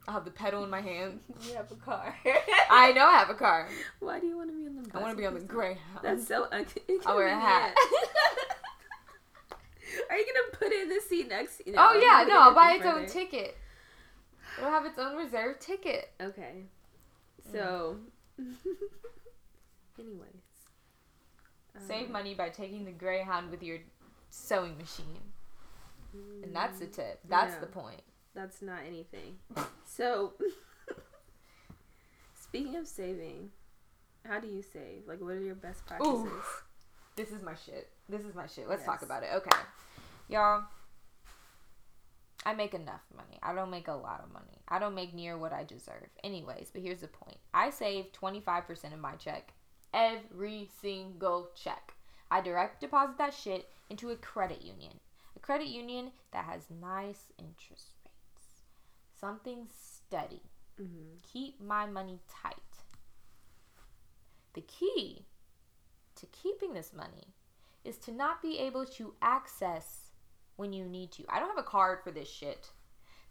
I'll have the pedal in my hand. You have a car. I know I have a car. Why do you want to be on the bus? I want to be on the Greyhound. That's so un- I'll wear a hat. Are you gonna put it in the seat next? to you? oh yeah, no, I'll buy its own ticket. It'll have its own reserved ticket. Okay. So, anyways, Save um, money by taking the Greyhound with your sewing machine. And that's the mm, tip. That's yeah. the point. That's not anything. So, speaking of saving, how do you save? Like, what are your best practices? Ooh. This is my shit. This is my shit. Let's talk about it. Okay. Y'all, I make enough money. I don't make a lot of money. I don't make near what I deserve. Anyways, but here's the point I save 25% of my check every single check. I direct deposit that shit into a credit union. Credit union that has nice interest rates. Something steady. Mm-hmm. keep my money tight. The key to keeping this money is to not be able to access when you need to. I don't have a card for this shit.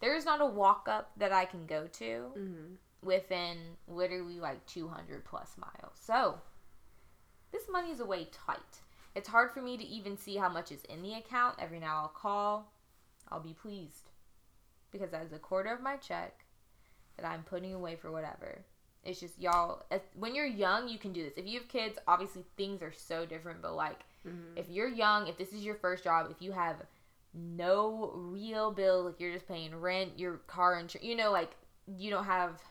There is not a walk up that I can go to Mm-hmm. within literally like 200 plus miles. So, this money is away tight. It's hard for me to even see how much is in the account. Every now I'll call, I'll be pleased because that is a quarter of my check that I'm putting away for whatever. It's just y'all. as- When you're young, you can do this. If you have kids, obviously things are so different. But like, Mm-hmm. if you're young, if this is your first job, if you have no real bill, like you're just paying rent, your car insurance, you know, like you don't have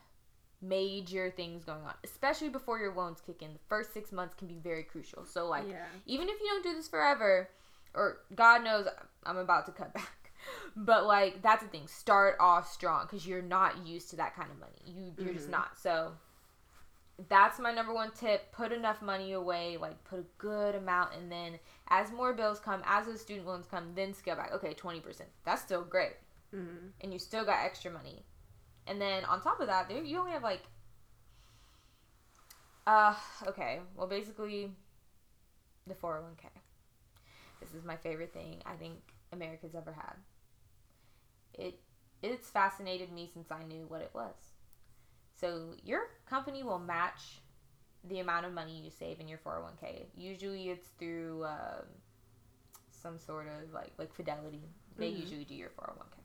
major things going on, especially before your loans kick in. The first six months can be very crucial. So, like, yeah. even if you don't do this forever, or God knows I'm about to cut back, but like that's the thing. Start off strong because you're not used to that kind of money. You you're just Mhm. not. So that's my number one tip. Put enough money away, like put a good amount, and then as more bills come, as those student loans come, then scale back. Okay, twenty percent. That's still great, Mm-hmm. and you still got extra money. And then on top of that, there you only have like. Uh, okay. Well, basically, the 401k. This is my favorite thing I think America's ever had. It it's fascinated me since I knew what it was. So your company will match the amount of money you save in your 401k. Usually it's through um, some sort of like like Fidelity. They Mhm. usually do your 401k.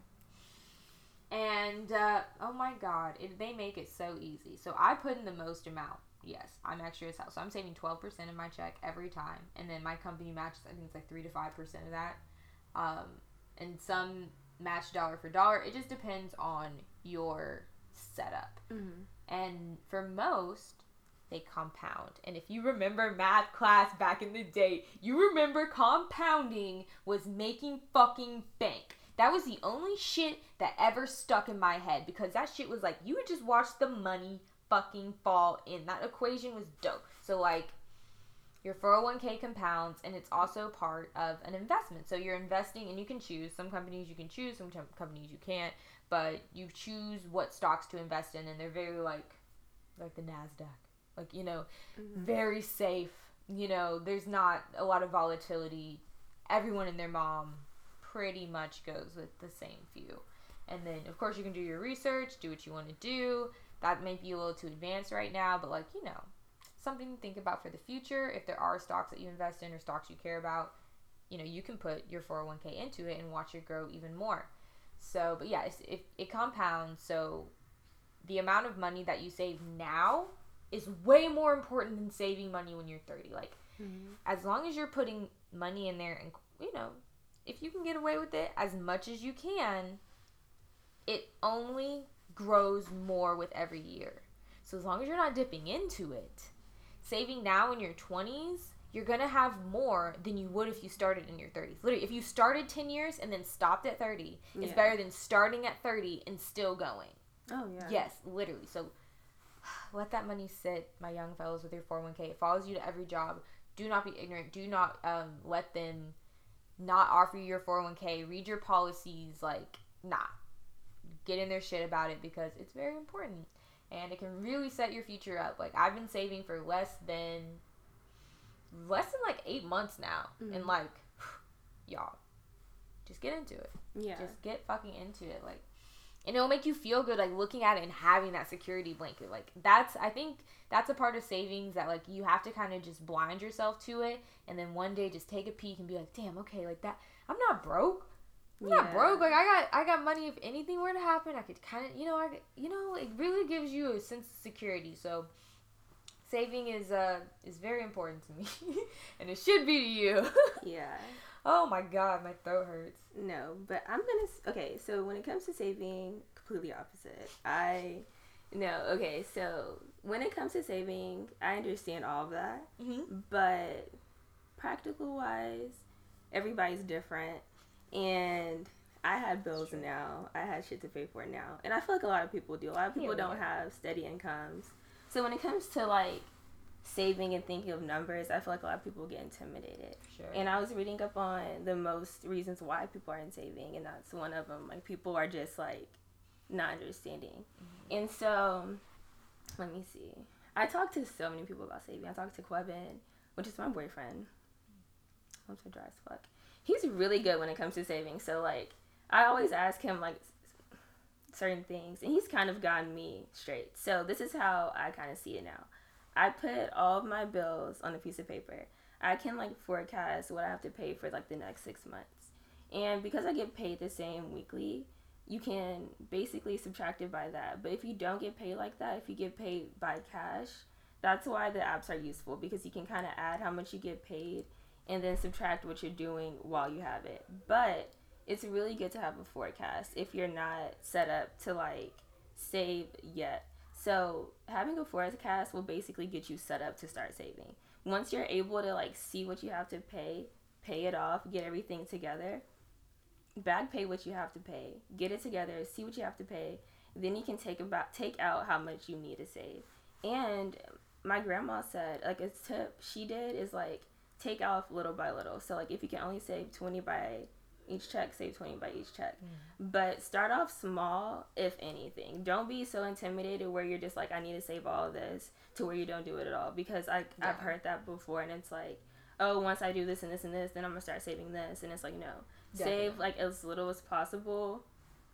And uh, oh my god, it, they make it so easy. So I put in the most amount. Yes, I'm extra as hell. So I'm saving 12% of my check every time. And then my company matches, I think it's like 3 to 5% of that. Um, and some match dollar for dollar. It just depends on your setup. Mm-hmm. And for most, they compound. And if you remember math class back in the day, you remember compounding was making fucking bank. That was the only shit that ever stuck in my head because that shit was like you would just watch the money fucking fall in. That equation was dope. So like your 401k compounds and it's also part of an investment. So you're investing and you can choose some companies you can choose, some companies you can't, but you choose what stocks to invest in and they're very like like the Nasdaq. Like, you know, mm-hmm. very safe. You know, there's not a lot of volatility. Everyone and their mom pretty much goes with the same few. And then, of course, you can do your research, do what you want to do. That may be a little too advanced right now, but like, you know, something to think about for the future. If there are stocks that you invest in or stocks you care about, you know, you can put your 401k into it and watch it grow even more. So, but yeah, it, it compounds. So, the amount of money that you save now is way more important than saving money when you're 30. Like, mm-hmm. as long as you're putting money in there and, you know, if you can get away with it as much as you can, it only grows more with every year. So, as long as you're not dipping into it, saving now in your 20s, you're gonna have more than you would if you started in your 30s. Literally, if you started 10 years and then stopped at 30, yeah. it's better than starting at 30 and still going. Oh, yeah. Yes, literally. So, let that money sit, my young fellows, with your 401k. It follows you to every job. Do not be ignorant. Do not um, let them not offer you your 401k. Read your policies. Like, nah. Get in their shit about it because it's very important. And it can really set your future up. Like, I've been saving for less than, less than like eight months now. Mm-hmm. And like, y'all, just get into it. Yeah. Just get fucking into it. Like, and it'll make you feel good like looking at it and having that security blanket. Like that's i think that's a part of savings that like you have to kind of just blind yourself to it and then one day just take a peek and be like damn okay like that i'm not broke. I'm yeah. not broke. Like i got i got money. If anything were to happen i could kind of you know i you know it really gives you a sense of security. So saving is uh is very important to me and it should be to you. Yeah Oh my god, my throat hurts. No, but I'm gonna. Okay, so when it comes to saving, completely opposite. I. No, okay, so when it comes to saving, I understand all of that. Mm-hmm. But practical wise, everybody's different. And I had bills now. I had shit to pay for now. And I feel like a lot of people do. A lot of people yeah, don't yeah. have steady incomes. So when it comes to like saving and thinking of numbers, I feel like a lot of people get intimidated. Sure. And I was reading up on the most reasons why people aren't saving, and that's one of them. Like people are just like not understanding. Mm-hmm. And so, let me see. I talked to so many people about saving. I talked to Quebin, which is my boyfriend. I'm so dry as fuck. He's really good when it comes to saving. So like, I always ask him like certain things, and he's kind of gotten me straight. So this is how I kind of see it now. I put all of my bills on a piece of paper. I can like forecast what I have to pay for like the next six months. And because I get paid the same weekly, you can basically subtract it by that. But if you don't get paid like that, if you get paid by cash, that's why the apps are useful because you can kind of add how much you get paid and then subtract what you're doing while you have it. But it's really good to have a forecast if you're not set up to like save yet so having a forecast will basically get you set up to start saving. Once you're able to like see what you have to pay, pay it off, get everything together, back pay what you have to pay, get it together, see what you have to pay, then you can take about take out how much you need to save. And my grandma said like a tip she did is like take off little by little. So like if you can only save 20 by each check, save 20 by each check. Mm. But start off small, if anything. Don't be so intimidated where you're just like, I need to save all of this to where you don't do it at all. Because I, yeah. I've heard that before and it's like, oh, once I do this and this and this, then I'm going to start saving this. And it's like, no. Definitely. Save like as little as possible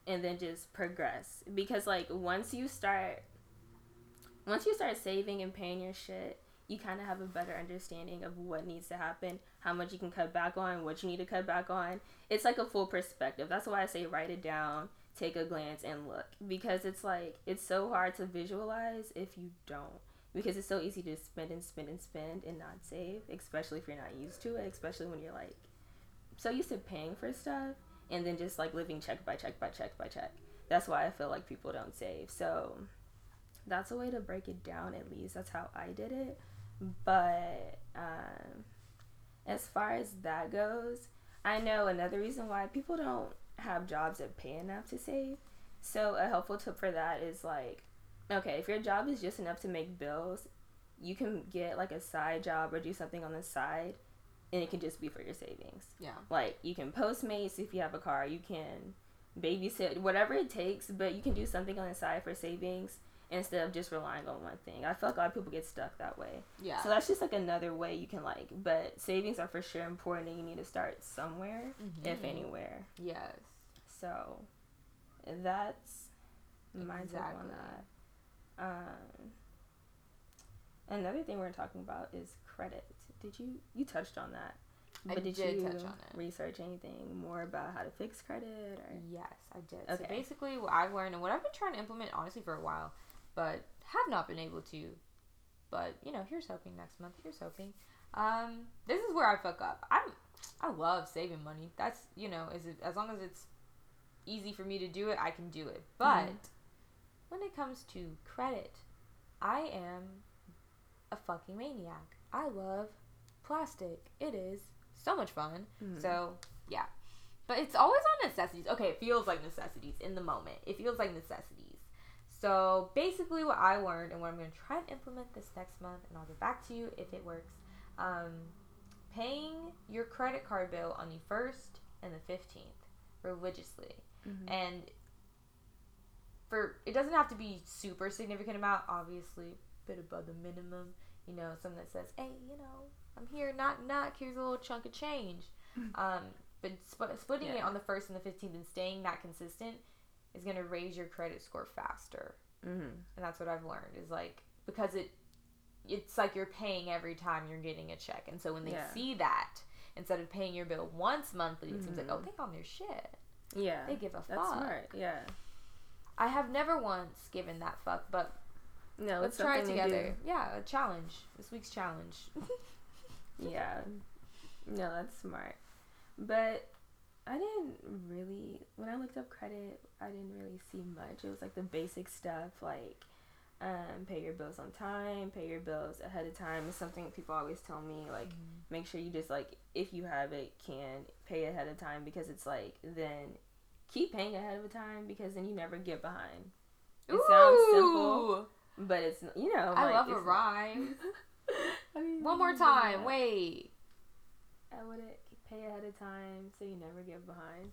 and then just progress. Because like once you start, once you start saving and paying your shit, you kind of have a better understanding of what needs to happen, how much you can cut back on, what you need to cut back on. It's like a full perspective. That's why I say write it down, take a glance, and look. Because it's like, it's so hard to visualize if you don't. Because it's so easy to spend and spend and spend and not save, especially if you're not used to it, especially when you're like so used to paying for stuff and then just like living check by check by check by check. That's why I feel like people don't save. So that's a way to break it down at least that's how i did it but um, as far as that goes i know another reason why people don't have jobs that pay enough to save so a helpful tip for that is like okay if your job is just enough to make bills you can get like a side job or do something on the side and it can just be for your savings Yeah. like you can postmates if you have a car you can babysit whatever it takes but you can do something on the side for savings instead of just relying on one thing i feel like a lot of people get stuck that way Yeah. so that's just like another way you can like but savings are for sure important and you need to start somewhere if Mhm. anywhere Yes. so that's my take on that um another thing we're talking about is credit did you you touched on that I but did, did you touch on it. research anything more about how to fix credit or Yes, I did. Okay. So basically, what I've learned and what I've been trying to implement, honestly, for a while, but have not been able to. But you know, here's hoping next month. Here's hoping. Um, this is where I fuck up. I'm, I love saving money. That's you know, is it as long as it's easy for me to do it, I can do it. But Mhm. when it comes to credit, I am a fucking maniac. I love plastic. It is so much fun. Mhm. So yeah, but it's always on necessities. Okay, it feels like necessities in the moment. It feels like necessities. So basically, what I learned and what I'm going to try and implement this next month, and I'll get back to you if it works. Um, paying your credit card bill on the first and the fifteenth religiously, Mhm. and for it doesn't have to be super significant amount. Obviously, a bit above the minimum. You know, something that says, "Hey, you know, I'm here, knock knock. Here's a little chunk of change." um, but sp- splitting it on the first and the fifteenth and staying that consistent is gonna raise your credit score faster, Mhm. and that's what I've learned is like because it it's like you're paying every time you're getting a check, and so when they Yeah. see that instead of paying your bill once monthly, it seems like oh Mhm. they on their shit. yeah They give a that's fuck. smart yeah I have never once given that fuck, but no let's try it to together. Yeah, a challenge. This week's challenge. Yeah. No, that's smart. But I didn't really when I looked up credit, I didn't really see much. It was like the basic stuff like um, pay your bills on time, pay your bills ahead of time is something people always tell me like make sure you just like if you have it can pay ahead of time because it's like then keep paying ahead of time because then you never get behind. It sounds simple, Ooh, but it's you know I like, love a rhyme. I mean, One more yeah. time. Wait. I would pay ahead of time so you never get behind.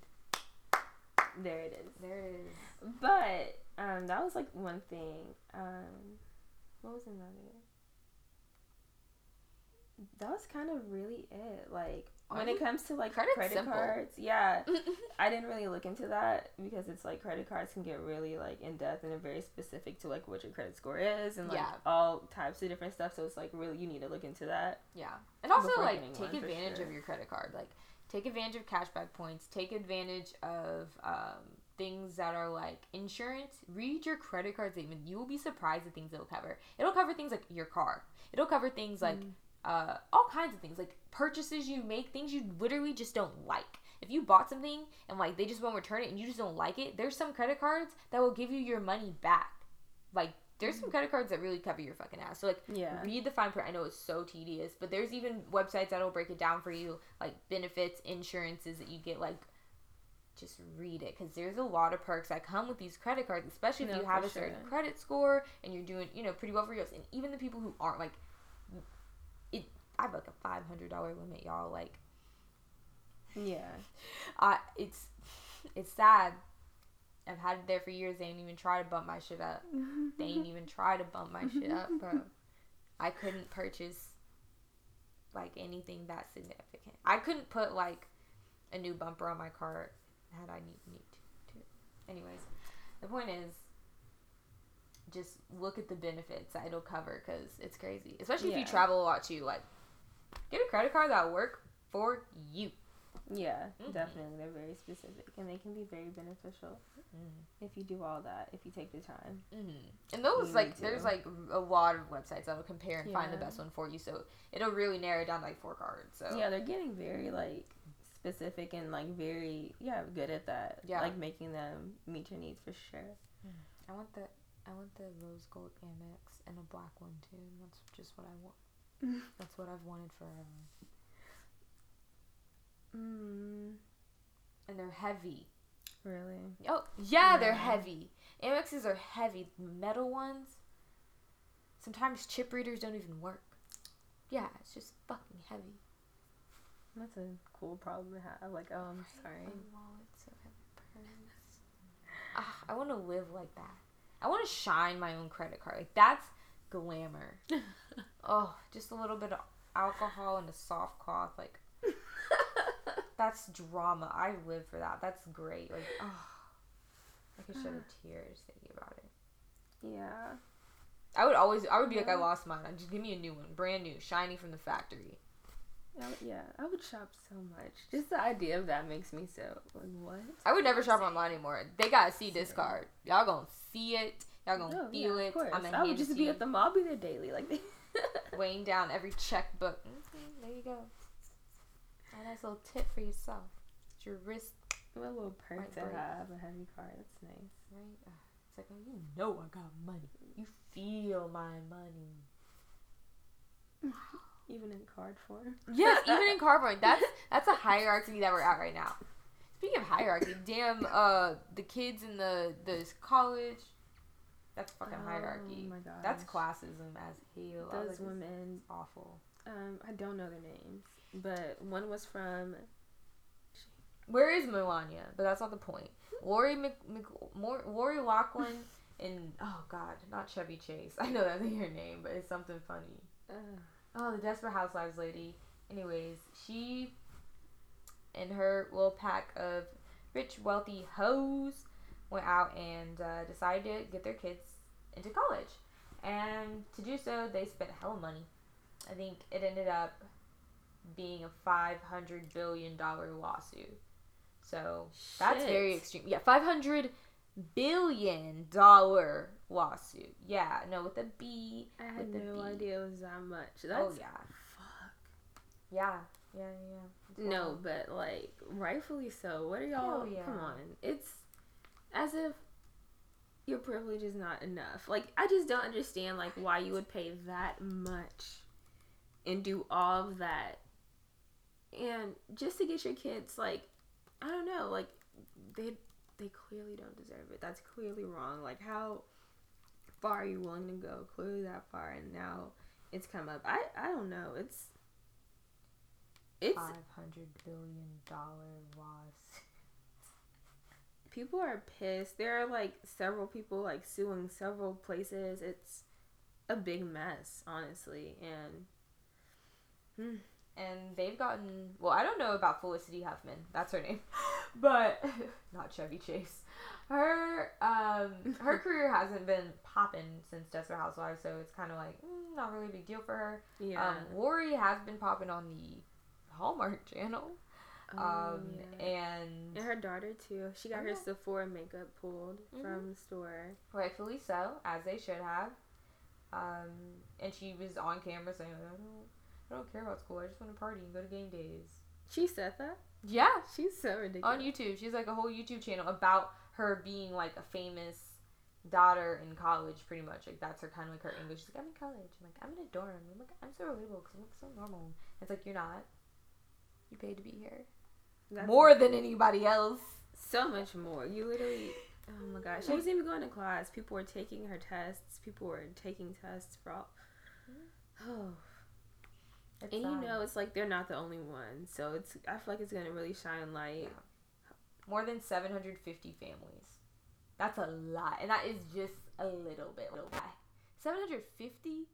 There it is. There it is. But um, that was like one thing. Um, what was another? That was kind of really it. Like when it comes to like Credit's credit cards, yeah, I didn't really look into that because it's like credit cards can get really like in depth and very specific to like what your credit score is and like Yeah. all types of different stuff. So it's like really you need to look into that. Yeah. And also like take one, advantage sure. of your credit card. Like take advantage of cashback points. Take advantage of um, things that are like insurance. Read your credit card statement. You will be surprised at things it'll cover. It'll cover things like your car. It'll cover things like Mm. Uh, all kinds of things like purchases you make, things you literally just don't like. If you bought something and like they just won't return it and you just don't like it, there's some credit cards that will give you your money back. Like there's some credit cards that really cover your fucking ass. So like Yeah. read the fine print. I know it's so tedious, but there's even websites that'll break it down for you, like benefits, insurances that you get. Like, just read it because there's a lot of perks that come with these credit cards, especially if you have a certain sure. credit score and you're doing, you know, pretty well for yourself. And even the people who aren't, like. I have like a five hundred dollar limit, y'all. Like, Yeah. I it's it's sad. I've had it there for years. They ain't even try to bump my shit up. They ain't even try to bump my shit up, bro. I couldn't purchase like anything that significant. I couldn't put like a new bumper on my car had I need need to. Anyways, the point is just look at the benefits that it'll cover because it's crazy. Especially if you travel a lot too. Like, get a credit card that'll work for you. Yeah, Mhm. definitely. They're very specific and they can be very beneficial if you do all that, if you take the time. Mm-hmm. And those You like there's like a lot of websites that'll compare and find the best one for you. So it'll really narrow down like four cards. So Yeah, they're getting very like specific and like very yeah good at that. Yeah. like making them meet your needs for sure. I want the I want the rose gold Amex and a black one too. That's just what I want. that's what I've wanted forever. Mm, And they're heavy. really? Oh yeah, they're heavy. Amexes are heavy. Metal ones. Sometimes chip readers don't even work. Yeah, it's just fucking heavy. That's a cool problem to have. Like, oh, I'm sorry. My wallet, so I have a purse. Ah, I want to live like that. I want to shine my own credit card. Like that's glamour. oh, just a little bit of alcohol and a soft cloth. Like that's drama. I live for that. That's great. Like oh, I could shed a tear thinking about it. yeah. I would always. I would be like, I lost mine. Just give me a new one, brand new, shiny from the factory. I would- yeah, I would shop so much. Just the idea of that makes me so like what? I would never shop online anymore. They gotta see this card. Y'all gonna see it. Y'all gonna Oh, feel yeah, it. Of. I'm gonna I would just be at the mall, be there daily, like. weighing down every checkbook. Mhm, there you go. A nice little tip for yourself. It's your wrist, what a little perk Right to break. have a heavy card. That's nice. right? Ah, It's like, oh, you know I got money. You feel my money. Even in card form. Yes, even in card point. That's that's a hierarchy that we're at right now. Speaking of hierarchy, damn, uh, the kids in the the college. That's fucking hierarchy. Oh my god. That's classism as hell. Those like, women. awful. Um, I don't know their names, but one was from. Where is Melania? But that's not the point. Lori Mc, Mc Mor, Lori Loughlin and oh god, not Chevy Chase. I know that's her name, but it's something funny. Uh, Oh, the Desperate Housewives lady. Anyways, she and her little pack of rich, wealthy hoes went out and uh, decided to get their kids into college. And to do so, they spent hella money. I think it ended up being a $500 billion lawsuit. So that's very extreme. Yeah, $500 billion lawsuit. Yeah, no, with a B. I had no B. idea it was that much. That's oh, yeah. fuck. Yeah, yeah, yeah. It's No, but like rightfully so. What are y'all? Hell yeah. Come on, it's as if your privilege is not enough. Like I just don't understand like why you would pay that much and do all of that, and just to get your kids like I don't know like they they clearly don't deserve it. That's clearly wrong. Like how far are you willing to go? Clearly that far, and now it's come up. I I don't know. It's it's five hundred billion dollar loss. People are pissed. There are like several people like suing several places. It's a big mess, honestly. And And they've gotten well. I don't know about Felicity Huffman. That's her name, but not Chevy Chase. Her um her career hasn't been popping since Desperate Housewives, so it's kind of like mm, not really a big deal for her. yeah, Um, Lori has been popping on the Hallmark Channel, Um, um, yeah. and and her daughter too. She got Oh, her yeah. Sephora makeup pulled Mhm. from the store. rightfully so, as they should have. Um, and she was on camera saying, "I don't, I don't care about school. I just want to party and go to game days." She said that. Yeah, She's so ridiculous. on YouTube. She's like a whole YouTube channel about her being like a famous daughter in college, pretty much. Like that's her kind of like her English. She's like, I'm in college. I'm like, I'm in a dorm. I'm like, I'm so relatable because I'm like so normal. It's like you're not. You paid to be here That's more than anybody else. so much more. You literally. Oh my gosh. She wasn't even going to class. People were taking her tests. People were taking tests for all. Oh. It's, And you know, it's like they're not the only ones. So it's. I feel like it's gonna really shine light. more than 750 families. That's a lot, and that is just a little bit. Little bit. 750